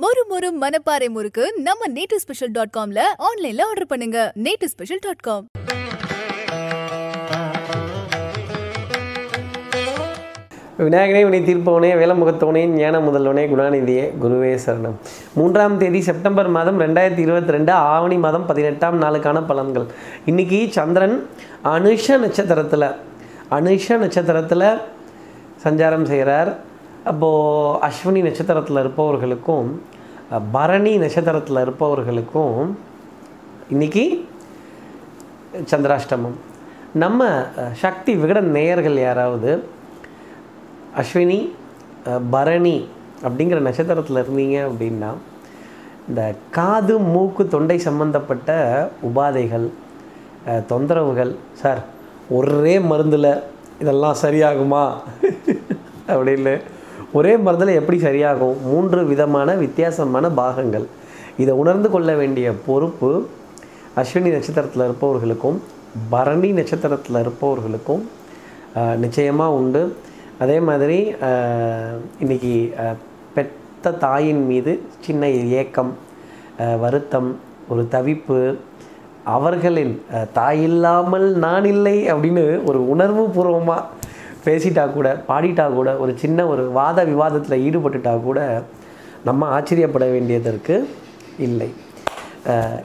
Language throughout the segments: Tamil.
மொறு மொறு மனப்பாறை முறுக்கு நம்ம நேட்டு ஸ்பெஷல் டாட் காம்ல ஆன்லைன்ல ஆர்டர் பண்ணுங்க. நேட்டு ஸ்பெஷல் டாட் காம் விநாயகனே வினை தீர்ப்பவனே வேலமுகத்தவனே ஞான முதல்வனே குணாநிதியே குருவே சரணம். மூன்றாம் தேதி செப்டம்பர் மாதம் ரெண்டாயிரத்தி இருபத்தி ரெண்டு ஆவணி மாதம் பதினெட்டாம் நாளுக்கான பலன்கள். இன்னைக்கு சந்திரன் அனுஷ நட்சத்திரத்தில் அனுஷ நட்சத்திரத்தில் சஞ்சாரம் செய்கிறார் அப்போது அஸ்வினி நட்சத்திரத்தில் இருப்பவர்களுக்கும் பரணி நட்சத்திரத்தில் இருப்பவர்களுக்கும் இன்னைக்கு சந்திராஷ்டமம். நம்ம சக்தி விகடன் நேயர்கள் யாராவது அஸ்வினி பரணி அப்படிங்கிற நட்சத்திரத்தில் இருந்தீங்க அப்படின்னா இந்த காது மூக்கு தொண்டை சம்பந்தப்பட்ட உபாதைகள் தொந்தரவுகள் சார் ஒரே மருந்தில் இதெல்லாம் சரியாகுமா? அப்படின்னு ஒரே மருந்தில் எப்படி சரியாகும்? மூன்று விதமான வித்தியாசமான பாகங்கள். இதை உணர்ந்து கொள்ள வேண்டிய பொறுப்பு அஸ்வினி நட்சத்திரத்தில் இருப்பவர்களுக்கும் பரணி நட்சத்திரத்தில் இருப்பவர்களுக்கும் நிச்சயமாக உண்டு. அதே மாதிரி இன்றைக்கி இன்னைக்கு பெத்த தாயின் மீது சின்ன ஏக்கம் வருத்தம் ஒரு தவிப்பு அவர்களின் தாய் இல்லாமல் நான் இல்லை அப்படின்னு ஒரு உணர்வு பூர்வமாக பேசிட்டா கூட பாடிட்டா கூட ஒரு சின்ன ஒரு வாத விவாதத்தில் ஈடுபட்டுட்டா கூட நம்ம ஆச்சரியப்பட வேண்டியதற்கு இல்லை.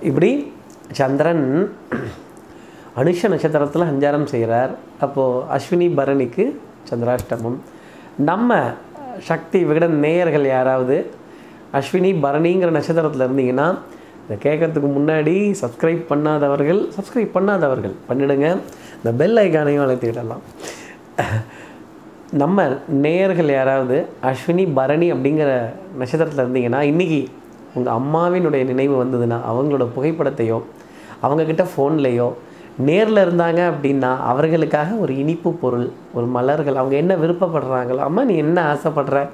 இப்படி சந்திரன் அனுஷ நட்சத்திரத்தில் சஞ்சாரம் செய்கிறார் அப்போது அஸ்வினி பரணிக்கு சந்திராஷ்டமம். நம்ம சக்தி விகடன் நேயர்கள் யாராவது அஸ்வினி பரணிங்கிற நட்சத்திரத்தில் இருந்தீங்கன்னா இதை கேட்கறதுக்கு முன்னாடி சப்ஸ்கிரைப் பண்ணாதவர்கள் சப்ஸ்கிரைப் பண்ணாதவர்கள் பண்ணிடுங்க. இந்த பெல் ஐக்கானையும் அழைத்துக்கிடலாம் நம்ம நேயர்கள் யாராவது அஸ்வினி பரணி அப்படிங்கிற நட்சத்திரத்தில் இருந்தீங்கன்னா இன்றைக்கி உங்கள் அம்மாவினுடைய நினைவு வந்ததுன்னா அவங்களோட புகைப்படத்தையோ அவங்கக்கிட்ட ஃபோன்லேயோ நேரில் இருந்தாங்க அப்படின்னா அவர்களுக்காக ஒரு இனிப்பு பொருள் ஒரு மலர்கள் அவங்க என்ன விருப்பப்படுறாங்களோ அம்மா நீ என்ன ஆசைப்படுற?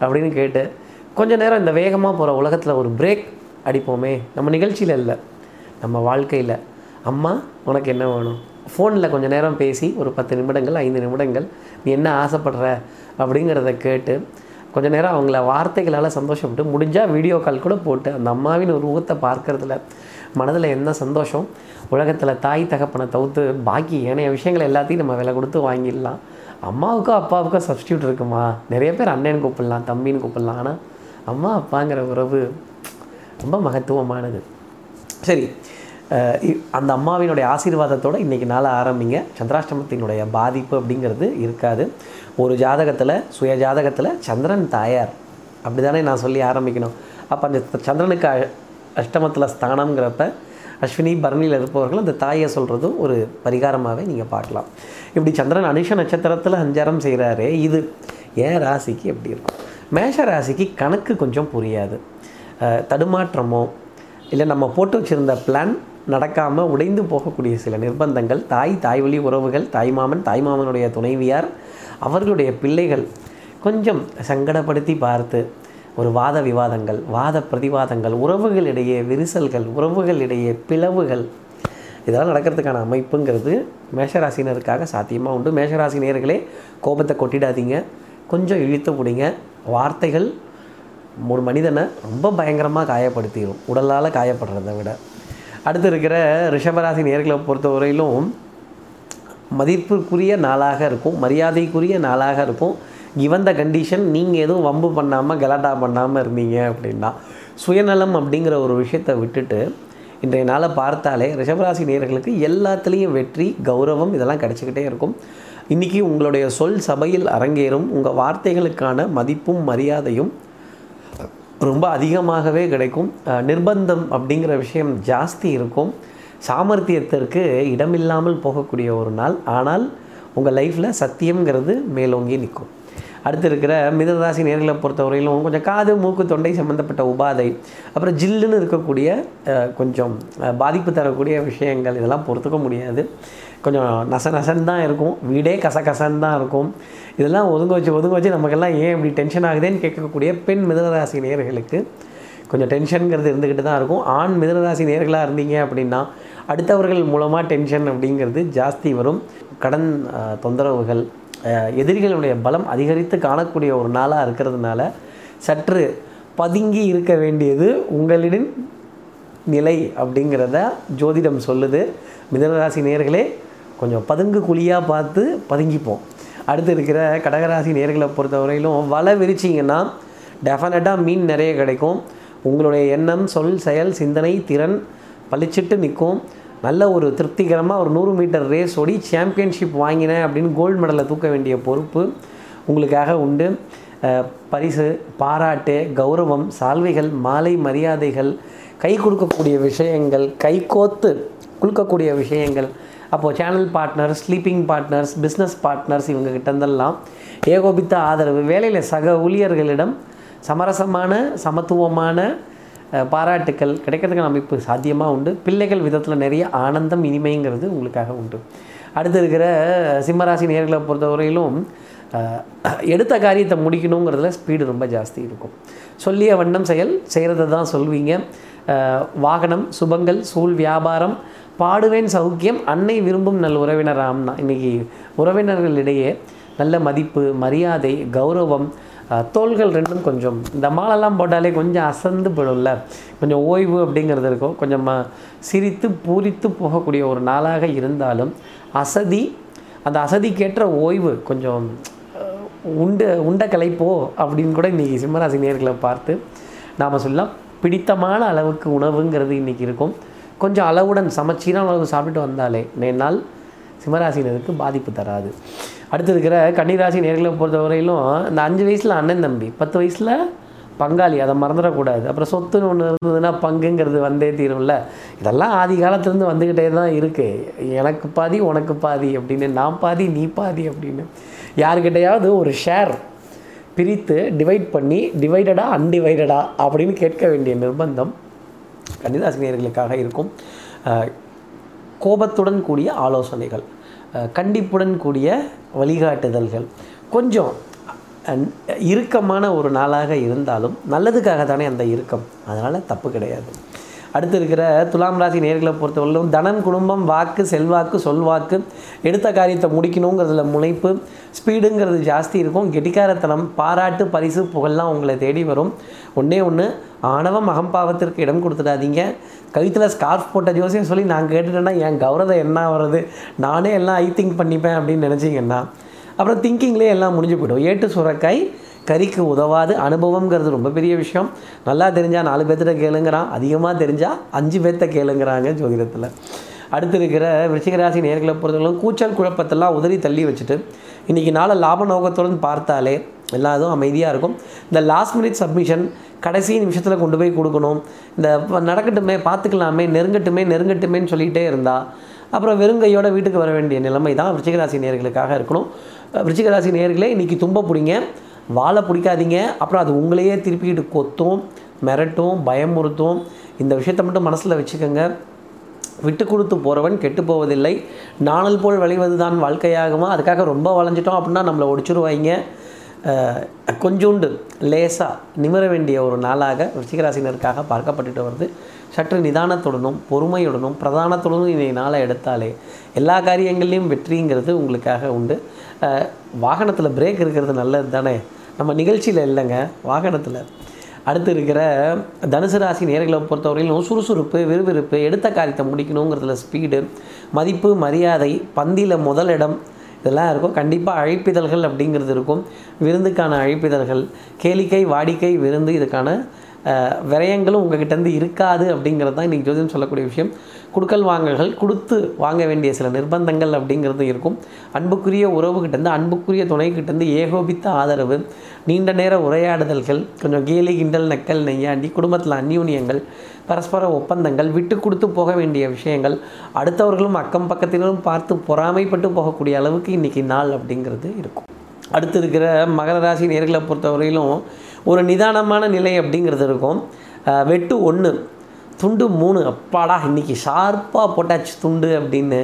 அப்படின்னு கேட்டு கொஞ்சம் நேரம் இந்த வேகமாக போகிற உலகத்தில் ஒரு பிரேக் அடிப்போமே. நம்ம நிகழ்ச்சியில் இல்லை நம்ம வாழ்க்கையில். அம்மா உனக்கு என்ன வேணும்? ஃபோனில் கொஞ்சம் நேரம் பேசி ஒரு பத்து நிமிடங்கள் ஐந்து நிமிடங்கள் நீ என்ன ஆசைப்படுற? அப்படிங்கிறத கேட்டு கொஞ்ச நேரம் அவங்கள வார்த்தைகளால் சந்தோஷப்பட்டு முடிஞ்சால் வீடியோ கால் கூட போட்டு அந்த அம்மாவின் ஒரு முகத்தை பார்க்குறதுல மனதில் என்ன சந்தோஷம்? உலகத்தில் தாய் தகப்பனை தவிர்த்து பாக்கி ஏனைய விஷயங்கள் எல்லாத்தையும் நம்ம விலை கொடுத்து வாங்கிடலாம். அம்மாவுக்கும் அப்பாவுக்கும் சப்ஸ்டியூட் இருக்குமா? நிறைய பேர் அண்ணன் கூப்பிடலாம் தம்பின்னு கூப்பிடலாம். ஆனால் அம்மா அப்பாங்கிற உறவு ரொம்ப மகத்துவமானது. சரி அந்த அம்மாவினுடைய ஆசீர்வாதத்தோடு இன்றைக்கி நாளை ஆரம்பிங்க. சந்திராஷ்டமத்தினுடைய பாதிப்பு அப்படிங்கிறது இருக்காது. ஒரு ஜாதகத்தில் சுய ஜாதகத்தில் சந்திரன் தாயார். அப்படி தானே நான் சொல்லி ஆரம்பிக்கணும். அப்போ அந்த சந்திரனுக்கு அ- அஷ்டமத்தில் ஸ்தானம்ங்கிறப்ப அஸ்வினி பரணியில் இருப்பவர்கள் அந்த தாயை சொல்கிறதும் ஒரு பரிகாரமாகவே நீங்கள் பார்க்கலாம். இப்படி சந்திரன் அனுஷ நட்சத்திரத்தில் சஞ்சாரம் செய்கிறாரே இது ஏன் ராசிக்கு எப்படி இருக்கும்? மேஷ ராசிக்கு கணக்கு கொஞ்சம் புரியாது. தடுமாற்றமோ இல்லை நம்ம போட்டு வச்சுருந்த பிளான் நடக்காமல் உடைந்து போகக்கூடிய சில நிர்பந்தங்கள். தாய் தாய் வழி உறவுகள் தாய்மாமன் தாய்மாமனுடைய துணைவியார் அவர்களுடைய பிள்ளைகள் கொஞ்சம் சங்கடப்படுத்தி பார்த்து ஒரு வாத விவாதங்கள் வாத பிரதிவாதங்கள் உறவுகளிடையே விரிசல்கள் உறவுகளிடையே பிளவுகள். இதெல்லாம் நடக்கிறதுக்கான அமைப்புங்கிறது மேஷராசினருக்காக சாத்தியமாக உண்டு. மேஷராசி நேயர்களே கோபத்தை கொட்டிடாதீங்க. கொஞ்சம் இழுத்து பிடிங்க. வார்த்தைகள் ஒரு மனிதனை ரொம்ப பயங்கரமாக காயப்படுத்திடும் உடலால் காயப்படுறதை விட. அடுத்து இருக்கிற ரிஷபராசி நேர்களை பொறுத்தவரையிலும் மதிப்பிற்குரிய நாளாக இருக்கும் மரியாதைக்குரிய நாளாக இருக்கும். Given கண்டிஷன் நீங்கள் எதுவும் வம்பு பண்ணாமல் கலாட்டா பண்ணாமல் இருந்தீங்க அப்படின்னா சுயநலம் அப்படிங்கிற ஒரு விஷயத்தை விட்டுட்டு இன்றைய நாளை பார்த்தாலே ரிஷபராசி நேர்களுக்கு எல்லாத்துலேயும் வெற்றி கௌரவம் இதெல்லாம் கிடச்சிக்கிட்டே இருக்கும். இன்றைக்கி உங்களுடைய சொல் சபையில் அரங்கேறும் உங்கள் வார்த்தைகளுக்கான மதிப்பும் மரியாதையும் ரொம்ப அதிகமாகவே கிடைக்கும். நிர்பந்தம் அப்படிங்கிற விஷயம் ஜாஸ்தி இருக்கும். சாமர்த்தியத்திற்கு இடமில்லாமல் போகக்கூடிய ஒரு நாள். ஆனால் உங்கள் லைஃப்பில் சத்தியம்ங்கிறது மேலோங்கி நிற்கும். அடுத்து இருக்கிற மிதராசி நேர்களை பொறுத்தவரையிலும் கொஞ்சம் காது மூக்கு தொண்டை சம்மந்தப்பட்ட உபாதை அப்புறம் ஜில்லுன்னு இருக்கக்கூடிய கொஞ்சம் பாதிப்பு தரக்கூடிய விஷயங்கள் இதெல்லாம் பொறுத்துக்க முடியாது. கொஞ்சம் நச நசன்னு தான் இருக்கும். வீடே கசகசன்னு தான் இருக்கும். இதெல்லாம் ஒதுங்க வச்சு ஒதுங்க வச்சு நமக்கெல்லாம் ஏன் இப்படி டென்ஷன் ஆகுதேன்னு கேட்கக்கூடிய பெண் மிதனராசி நேயர்களுக்கு கொஞ்சம் டென்ஷனுங்கிறது இருந்துக்கிட்டு தான் இருக்கும். ஆண் மிதனராசி நேர்களாக இருந்தீங்க அப்படின்னா அடுத்தவர்கள் மூலமாக டென்ஷன் அப்படிங்கிறது ஜாஸ்தி வரும். கடன் தொந்தரவுகள் எதிரிகளுடைய பலம் அதிகரித்து காணக்கூடிய ஒரு நாளாக இருக்கிறதுனால சற்று பதுங்கி இருக்க வேண்டியது உங்களிடம் நிலை அப்படிங்கிறத ஜோதிடம் சொல்லுது. மிதனராசி நேர்களே கொஞ்சம் பதுங்கு குழியாக பார்த்து பதுங்கிப்போம். அடுத்து இருக்கிற கடகராசி நேர்களை பொறுத்தவரையிலும் வலை விரிச்சிங்கன்னா டெஃபினட்டாக மீன் நிறைய கிடைக்கும். உங்களுடைய எண்ணம் சொல் செயல் சிந்தனை திறன் பளிச்சிட்டு நிற்கும். நல்ல ஒரு திருப்திகரமாக ஒரு நூறு மீட்டர் ரேஸ் ஓடி சாம்பியன்ஷிப் வாங்கினேன் அப்படின்னு கோல்டு மெடலை தூக்க வேண்டிய பொறுப்பு உங்களுக்காக உண்டு. பரிசு பாராட்டு கௌரவம் சால்வைகள் மாலை மரியாதைகள் கை கொடுக்கக்கூடிய விஷயங்கள் கைகோத்து கொடுக்கக்கூடிய விஷயங்கள். அப்போது channel partners sleeping partners business partners இவங்ககிட்ட இருந்தெல்லாம் ஏகோபித்த ஆதரவு. வேலையில் சக ஊழியர்களிடம் சமரசமான சமத்துவமான பாராட்டுக்கள் கிடைக்கிறதுக்கான அமைப்பு சாத்தியமாக உண்டு. பிள்ளைகள் விதத்தில் நிறைய ஆனந்தம் இனிமைங்கிறது உங்களுக்காக உண்டு. அடுத்து இருக்கிற சிம்மராசி நேர்களை பொறுத்தவரையிலும் எடுத்த காரியத்தை முடிக்கணுங்கிறதுல ஸ்பீடு ரொம்ப ஜாஸ்தி இருக்கும். சொல்லிய வண்ணம் செயல் செய்கிறத தான் சொல்வீங்க. வாகனம் சுபங்கள் சூழ் வியாபாரம் பாடுவேன் சௌக்கியம் அன்னை விரும்பும் நல் உறவினராம்னா இன்றைக்கி உறவினர்களிடையே நல்ல மதிப்பு மரியாதை கௌரவம் தோள்கள் ரெண்டும் கொஞ்சம் இந்த மாலெல்லாம் போட்டாலே கொஞ்சம் அசந்து போயிடும்ல. கொஞ்சம் ஓய்வு அப்படிங்கிறது இருக்கும். கொஞ்சம் சிரித்து பூரித்து போகக்கூடிய ஒரு நாளாக இருந்தாலும் அசதி அந்த அசதிக்கேற்ற ஓய்வு கொஞ்சம் உண்டு உண்ட கலைப்போ அப்படின்னு கூட இன்றைக்கி சிம்மராசி நேர்களை பார்த்து நாம் சொல்லலாம். பிடித்தமான அளவுக்கு உணவுங்கிறது இன்றைக்கி இருக்கும். கொஞ்சம் அளவுடன் சமச்சீரான அளவு சாப்பிட்டு வந்தாலே நாள் சிம்மராசினருக்கு பாதிப்பு தராது. அடுத்து இருக்கிற கன்னிராசி நேர்களை பொறுத்தவரையிலும் இந்த அஞ்சு வயசில் அண்ணன் தம்பி பத்து வயசில் பங்காளி அதை மறந்துடக்கூடாது. அப்புறம் சொத்துன்னு ஒன்று இருந்ததுன்னா பங்குங்கிறது வந்தே தீரும்ல. இதெல்லாம் ஆதி காலத்துலேருந்து வந்துக்கிட்டே தான் இருக்குது எனக்கு பாதி உனக்கு பாதி அப்படின்னு நான் பாதி நீ பாதி அப்படின்னு. யாருக்கிட்டையாவது ஒரு ஷேர் பிரித்து டிவைட் பண்ணி டிவைடடா அன்டிவைடடா அப்படின்னு கேட்க வேண்டிய நிர்பந்தம் கன்னிராசினியர்களுக்காக இருக்கும். கோபத்துடன் கூடிய ஆலோசனைகள் கண்டிப்புடன் கூடிய வழிகாட்டுதல்கள். கொஞ்சம் இறுக்கமான ஒரு நாளாக இருந்தாலும் நல்லதுக்காக தானே அந்த இறுக்கம். அதனால் தப்பு கிடையாது. அடுத்து இருக்கிற துலாம் ராசி நேர்களை பொறுத்தவரையிலும் தனம் குடும்பம் வாக்கு செல்வாக்கு சொல்வாக்கு எடுத்த காரியத்தை முடிக்கணுங்கிறதுல முனைப்பு ஸ்பீடுங்கிறது ஜாஸ்தி இருக்கும். கெட்டிக்காரத்தனம் பாராட்டு பரிசு புகழ்லாம் உங்களை தேடி வரும். ஒன்றே ஒன்று ஆணவம் அகம்பாவத்திற்கு இடம் கொடுத்துடாதீங்க. கழுத்தில் ஸ்கார்ஃப் போட்ட ஜோசியம் சொல்லி நான் கேட்டுட்டேன்னா என் கௌரவம் என்ன வர்றது நானே எல்லாம் ஐ திங்க் பண்ணிப்பேன் அப்படின்னு நினச்சிங்கன்னா அப்புறம் திங்கிங்லேயே எல்லாம் முடிஞ்சு போய்டும். ஏட்டு சுரக்காய் கறிக்கு உதவாது. அனுபவம்ங்கிறது ரொம்ப பெரிய விஷயம். நல்லா தெரிஞ்சால் நாலு பேர்த்திட்ட கேளுங்கிறான். அதிகமாக தெரிஞ்சால் அஞ்சு பேர்த்த கேளுங்கிறாங்க ஜோதிடத்தில். அடுத்து இருக்கிற விருச்சிகராசி நேர்களை பொறுத்தவரைக்கும் கூச்சல் குழப்பத்தெல்லாம் உதறி தள்ளி வச்சுட்டு இன்றைக்கி நாளை லாப நோக்கத்துடன் பார்த்தாலே எல்லா இதுவும் அமைதியாக இருக்கும். இந்த லாஸ்ட் மினிட் சப்மிஷன் கடைசி நிமிஷத்தில் கொண்டு போய் கொடுக்கணும். இந்த நடக்கட்டுமே பார்த்துக்கலாமே நெருங்கட்டுமே நெருங்கட்டுமேன்னு சொல்லிகிட்டே இருந்தால் அப்புறம் வெறுங்கையோட வீட்டுக்கு வர வேண்டிய நிலைமை தான் விருச்சிகராசி நேர்களுக்காக இருக்கணும். விருச்சிகராசி நேர்களே இன்றைக்கி தும்ப பிடிங்க. வாழை பிடிக்காதீங்க. அப்புறம் அது உங்களையே திருப்பிக்கிட்டு கொத்தும் மிரட்டும் பயமுறுத்தும். இந்த விஷயத்தை மட்டும் மனசில் வச்சுக்கோங்க. விட்டு கொடுத்து போகிறவன் கெட்டு போவதில்லை. நாணல் போல் விளைவது தான் வாழ்க்கையாகுமா? அதுக்காக ரொம்ப வளைஞ்சிட்டோம் அப்படின்னா நம்மளை ஒடிச்சிருவாங்க. கொஞ்சோண்டு லேசாக நிமிர வேண்டிய ஒரு நாளாக ரிச்சிகராசினருக்காக பார்க்கப்பட்டுட்டு வருது. சற்று நிதானத்துடனும் பொறுமையுடனும் பிரதானத்துடனும் இந்த நாளை எடுத்தாலே எல்லா காரியங்கள்லேயும் வெற்றிங்கிறது உங்களுக்காக உண்டு. வாகனத்தில் பிரேக் இருக்கிறது நல்லது தானே நம்ம நிகழ்ச்சியில் இல்லைங்க வாகனத்தில். அடுத்து இருக்கிற தனுசு ராசி நேர்களை பொறுத்தவரையிலும் சுறுசுறுப்பு விறுவிறுப்பு எடுத்த காரியத்தை முடிக்கணுங்கிறதுல ஸ்பீடு மதிப்பு மரியாதை பந்தியில் முதலிடம் இதெல்லாம் இருக்கும். கண்டிப்பாக அழைப்பிதழ்கள் அப்படிங்கிறது இருக்கும். விருந்துக்கான அழைப்பிதழ்கள் கேளிக்கை வாடிக்கை விருந்து இதுக்கான விரயங்களும் உங்ககிட்டேருந்து இருக்காது அப்படிங்கிறது தான் இன்றைக்கி ஜோதிடம் சொல்லக்கூடிய விஷயம். குடுக்கல் வாங்கல்கள் கொடுத்து வாங்க வேண்டிய சில நிர்பந்தங்கள் அப்படிங்கிறது இருக்கும். அன்புக்குரிய உறவுகிட்டேருந்து அன்புக்குரிய துணைக்கிட்டேருந்து ஏகோபித்த ஆதரவு நீண்ட நேர உரையாடுதல்கள் கொஞ்சம் கேலி கிண்டல் நக்கல் நெய்யாண்டி குடும்பத்தில் அந்யூன்யங்கள் பரஸ்பர ஒப்பந்தங்கள் விட்டு கொடுத்து போக வேண்டிய விஷயங்கள் அடுத்தவர்களும் அக்கம் பக்கத்தினரும் பார்த்து பொறாமைப்பட்டு போகக்கூடிய அளவுக்கு இன்றைக்கி நாள் அப்படிங்கிறது இருக்கும். அடுத்து இருக்கிற மகர ராசி நேர்களை பொறுத்தவரையிலும் ஒரு நிதானமான நிலை அப்படிங்கிறது இருக்கும். வெட்டு ஒன்று துண்டு மூணு. அப்பாடா இன்றைக்கி ஷார்ப்பாக போட்டாச்சு துண்டு அப்படின்னு.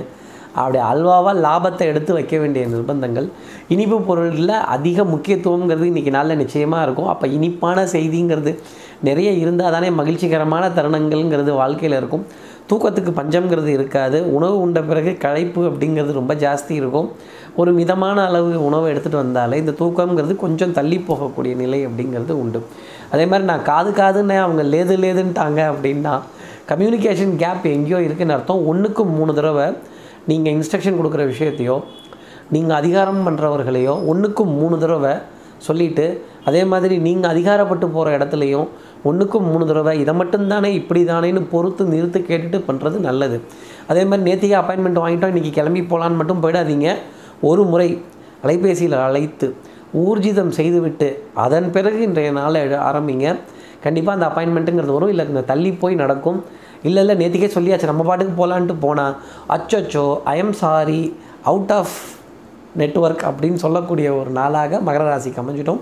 அப்படி அல்வாவாக லாபத்தை எடுத்து வைக்க வேண்டிய நிர்பந்தங்கள். இனிப்பு பொருளில் அதிக முக்கியத்துவங்கிறது இன்றைக்கி நாளில் நிச்சயமாக இருக்கும். அப்போ இனிப்பான செய்திங்கிறது நிறைய இருந்தால் தானே மகிழ்ச்சிகரமான தருணங்கள்ங்கிறது வாழ்க்கையில் இருக்கும். தூக்கத்துக்கு பஞ்சம்ங்கிறது இருக்காது. உணவு உண்ட பிறகு களைப்பு அப்படிங்கிறது ரொம்ப ஜாஸ்தி இருக்கும். ஒரு மிதமான அளவு உணவை எடுத்துகிட்டு வந்தாலே இந்த தூக்கம்ங்கிறது கொஞ்சம் தள்ளி போகக்கூடிய நிலை அப்படிங்கிறது உண்டு. அதே மாதிரி நான் காது காதுன்னு அவங்க லேது லேதுன்ட்டாங்க அப்படின்னா கம்யூனிகேஷன் கேப் எங்கேயோ இருக்குதுன்னு அர்த்தம். ஒன்றுக்கு மூணு தடவை நீங்கள் இன்ஸ்ட்ரக்ஷன் கொடுக்குற விஷயத்தையோ நீங்கள் அதிகாரம் பண்ணுறவர்களையோ ஒன்றுக்கும் மூணு தடவை சொல்லிவிட்டு அதே மாதிரி நீங்கள் அதிகாரப்பட்டு போகிற இடத்துலையும் ஒன்றுக்கும் மூணு தடவை இதை மட்டும்தானே இப்படி தானேன்னு பொறுத்து நிறுத்து கேட்டுட்டு பண்ணுறது நல்லது. அதே மாதிரி நேத்திக்கு அப்பாயின்மெண்ட் வாங்கிட்டோம் இன்றைக்கி கிளம்பி போகலான்னு மட்டும் போயிடாதீங்க. ஒரு முறை அலைபேசியில் அழைத்து ஊர்ஜிதம் செய்துவிட்டு அதன் பிறகு இன்றைய நாளை ஆரம்பிங்க. கண்டிப்பாக அந்த அப்பாயின்மெண்ட்டுங்கிறது வரும். இல்லை இந்த தள்ளி போய் நடக்கும். இல்லை இல்லை நேற்றுக்கே சொல்லியாச்சு நம்ம பாட்டுக்கு போகலான்ட்டு போனால் அச்சோச்சோ I'm sorry out of network அப்படின்னு சொல்லக்கூடிய ஒரு நாளாக மகர ராசிக்கு அமைஞ்சிட்டோம்.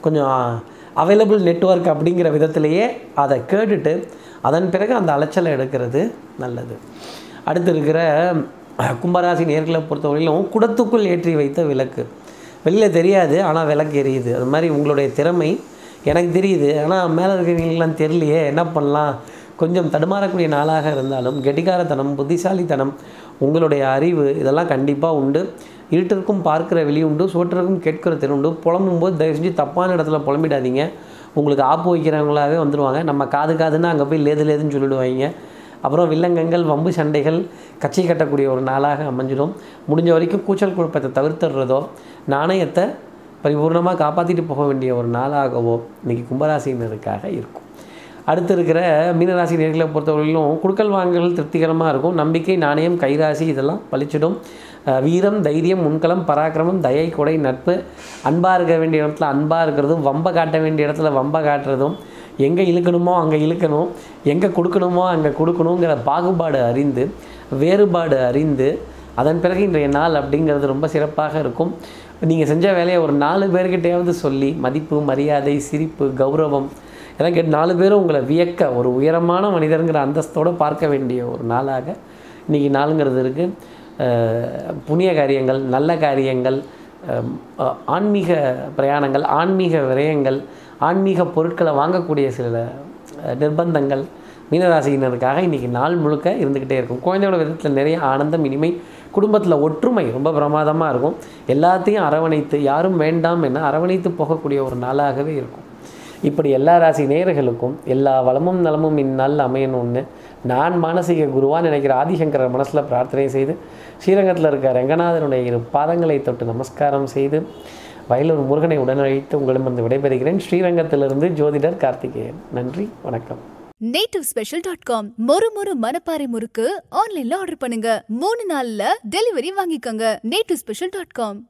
கொஞ்சம் அவைலபிள் நெட்வொர்க் அப்படிங்கிற விதத்திலேயே அதை கேட்டுட்டு அதன் பிறகு அந்த அலைச்சலை எடுக்கிறது நல்லது. அடுத்து இருக்கிற கும்பராசி நேர்களை பொறுத்தவரையிலும் குடத்துக்குள் ஏற்றி வைத்த விளக்கு. வெளியில் தெரியாது ஆனால் விளக்கு எரியுது. அது மாதிரி உங்களுடைய திறமை எனக்கு தெரியுது. ஆனால் மேலே இருக்கிறவங்களுக்குலாம் தெரியலையே என்ன பண்ணலாம்? கொஞ்சம் தடுமாறக்கூடிய நாளாக இருந்தாலும் கெட்டிக்காரத்தனம் புத்திசாலித்தனம் உங்களுடைய அறிவு இதெல்லாம் கண்டிப்பாக உண்டு. இருட்டிற்கும் பார்க்குற வெளி உண்டு சோற்றருக்கும் கேட்கிற திறன் உண்டு. புலம்பும் போது தயவு செஞ்சு தப்பான இடத்துல புலம்பிடாதீங்க. உங்களுக்கு ஆப்பு வைக்கிறவங்களாவே வந்துடுவாங்க நம்ம காது காதுன்னு அங்கே போய் லேது லேதுன்னு சொல்லிடுவாங்க. அப்புறம் வில்லங்கங்கள் வம்பு சண்டைகள் கட்சி கட்டக்கூடிய ஒரு நாளாக அமைஞ்சிடும். முடிஞ்ச வரைக்கும் கூச்சல் குழப்பத்தை தவிர்த்துடுறதோ நாணயத்தை பரிபூர்ணமாக காப்பாற்றிட்டு போக வேண்டிய ஒரு நாளாகவோ இன்றைக்கி கும்பராசினருக்காக இருக்கும். அடுத்து இருக்கிற மீனராசி நேர்களை பொறுத்தவரையிலும் குடுக்கல் வாங்கல் திருப்திகரமாக இருக்கும். நம்பிக்கை நாணயம் கைராசி இதெல்லாம் பளிச்சிடும் வீரம் தைரியம் முன்களம் பராக்கிரமம் தயை கொடை நட்பு அன்பாக இருக்க வேண்டிய இடத்துல அன்பாக இருக்கிறதும் வம்பை காட்ட வேண்டிய இடத்துல வம்பை காட்டுறதும் எங்கே இழுக்கணுமோ அங்கே இழுக்கணும் எங்கே கொடுக்கணுமோ அங்கே கொடுக்கணுங்கிற பாகுபாடு அறிந்து வேறுபாடு அறிந்து அதன் பிறகு இன்றைய நாள் அப்படிங்கிறது ரொம்ப சிறப்பாக இருக்கும். நீங்கள் செஞ்ச வேலையை ஒரு நாலு பேர்கிட்டையாவது சொல்லி மதிப்பு மரியாதை சிரிப்பு கௌரவம் இதெல்லாம் கேட்டு நாலு பேரும் உங்களை வியக்க ஒரு உயரமான மனிதருங்கிற அந்தஸ்தோடு பார்க்க வேண்டிய ஒரு நாளாக இன்றைக்கி நாளுங்கிறது இருக்குது புண்ணிய காரியங்கள் நல்ல காரியங்கள் ஆன்மீக பிரயாணங்கள் ஆன்மீக விரயங்கள் ஆன்மீக பொருட்களை வாங்கக்கூடிய சில நிர்பந்தங்கள் மீனராசியினருக்காக இன்றைக்கி நாள் முழுக்க இருந்துக்கிட்டே இருக்கும். குழந்தையோட விதத்தில் நிறைய ஆனந்தம் இனிமை குடும்பத்தில் ஒற்றுமை ரொம்ப பிரமாதமாக இருக்கும். எல்லாத்தையும் அரவணைத்து யாரும் வேண்டாம் என அரவணைத்து போகக்கூடிய ஒரு நாளாகவே இருக்கும். இப்படி எல்லா ராசி நேயர்களுக்கும் எல்லா வளமும் நலமும் இந்நாள் அமையணும்னு நான் மானசீக குருவான்னு நினைக்கிற ஆதிசங்கரர் மனசில் பிரார்த்தனை செய்து ஸ்ரீரங்கத்தில் இருக்க ரங்கநாதனுடைய இரு பாதங்களை தொட்டு நமஸ்காரம் செய்து வயலூர் முருகனை உடனழைத்து உங்களிடமிருந்து விடைபெறுகிறேன். ஸ்ரீரங்கத்திலிருந்து ஜோதிடர் கார்த்திகேயன். நன்றி வணக்கம். நேட்டிவ் ஸ்பெஷல் டாட் காம் மொறு மொறு மனப்பாறை முறுக்கு ஆன்லைன்ல ஆர்டர் பண்ணுங்க. மூணு நாள்ல டெலிவரி வாங்கிக்கோங்க. Native special dot com